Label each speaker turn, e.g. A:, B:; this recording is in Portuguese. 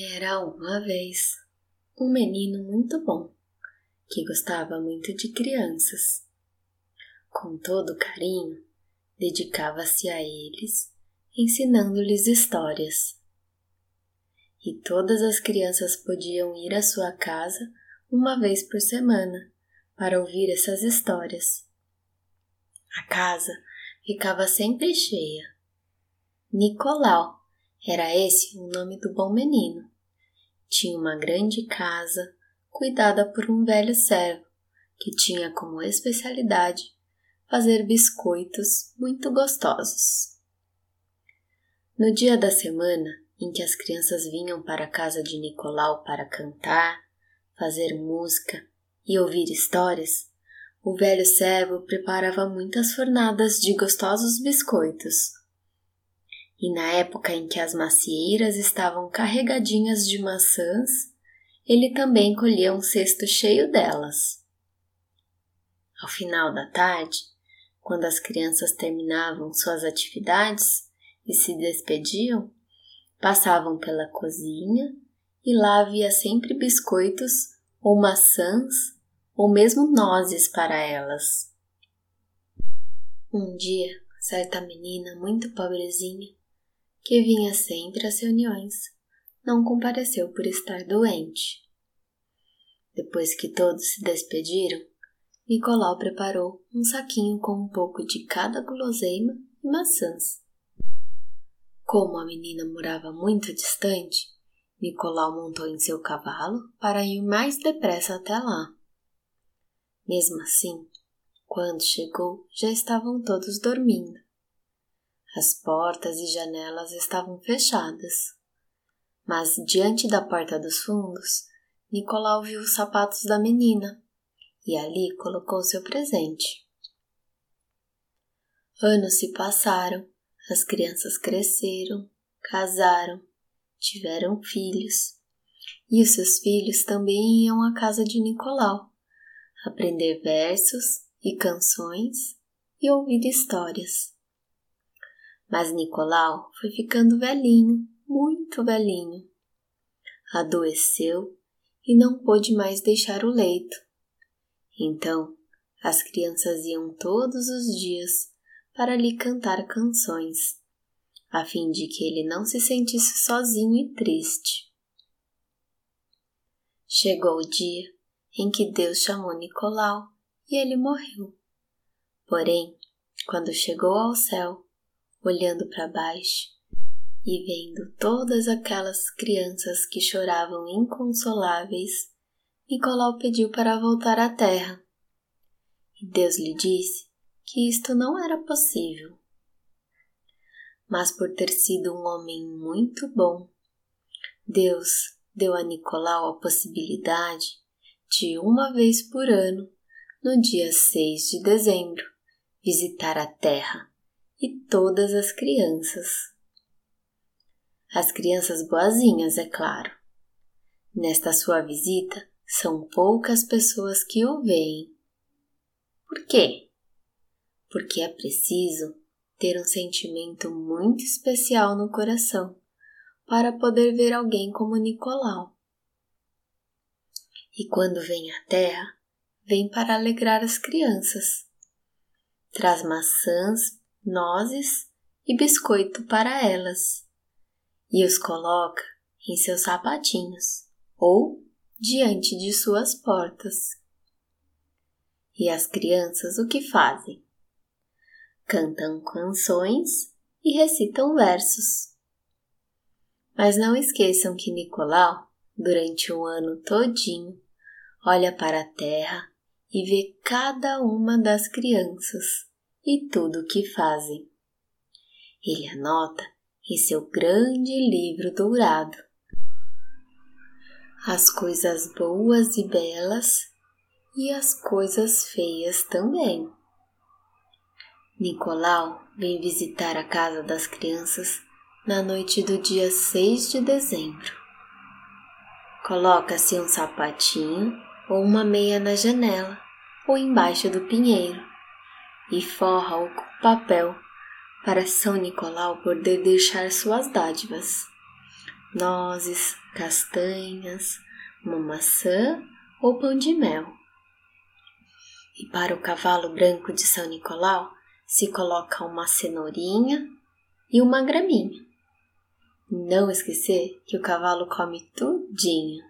A: Era uma vez um menino muito bom que gostava muito de crianças. Com todo carinho, dedicava-se a eles, ensinando-lhes histórias. E todas as crianças podiam ir à sua casa uma vez por semana para ouvir essas histórias. A casa ficava sempre cheia. Nicolau era esse o nome do bom menino. Tinha uma grande casa, cuidada por um velho servo, que tinha como especialidade fazer biscoitos muito gostosos. No dia da semana em que as crianças vinham para a casa de Nicolau para cantar, fazer música e ouvir histórias, o velho servo preparava muitas fornadas de gostosos biscoitos e na época em que as macieiras estavam carregadinhas de maçãs, ele também colhia um cesto cheio delas. Ao final da tarde, quando as crianças terminavam suas atividades e se despediam, passavam pela cozinha e lá havia sempre biscoitos ou maçãs ou mesmo nozes para elas. Um dia, certa menina muito pobrezinha que vinha sempre às reuniões, não compareceu por estar doente. Depois que todos se despediram, Nicolau preparou um saquinho com um pouco de cada guloseima e maçãs. Como a menina morava muito distante, Nicolau montou em seu cavalo para ir mais depressa até lá. Mesmo assim, quando chegou, já estavam todos dormindo. As portas e janelas estavam fechadas. Mas diante da porta dos fundos, Nicolau viu os sapatos da menina e ali colocou seu presente. Anos se passaram, as crianças cresceram, casaram, tiveram filhos, e os seus filhos também iam à casa de Nicolau aprender versos e canções e ouvir histórias. Mas Nicolau foi ficando velhinho, muito velhinho. Adoeceu e não pôde mais deixar o leito. Então, as crianças iam todos os dias para lhe cantar canções, a fim de que ele não se sentisse sozinho e triste. Chegou o dia em que Deus chamou Nicolau e ele morreu. Porém, quando chegou ao céu, olhando para baixo e vendo todas aquelas crianças que choravam inconsoláveis, Nicolau pediu para voltar à terra. E Deus lhe disse que isto não era possível. Mas por ter sido um homem muito bom, Deus deu a Nicolau a possibilidade de uma vez por ano, no dia 6 de dezembro, visitar a Terra e todas as crianças. As crianças boazinhas, é claro. Nesta sua visita, são poucas pessoas que o veem. Por quê? Porque é preciso ter um sentimento muito especial no coração para poder ver alguém como Nicolau. E quando vem à terra, vem para alegrar as crianças. Traz maçãs nozes e biscoito para elas e os coloca em seus sapatinhos ou diante de suas portas. E as crianças o que fazem? Cantam canções e recitam versos. Mas não esqueçam que Nicolau, durante o ano todinho, olha para a terra e vê cada uma das crianças e tudo o que fazem. Ele anota em seu grande livro dourado as coisas boas e belas e as coisas feias também. Nicolau vem visitar a casa das crianças na noite do dia 6 de dezembro. Coloca-se um sapatinho ou uma meia na janela ou embaixo do pinheiro e forra o papel para São Nicolau poder deixar suas dádivas. nozes, castanhas, uma maçã ou pão de mel. E para o cavalo branco de São Nicolau se coloca uma cenourinha e uma graminha. Não esquecer que o cavalo come tudinho.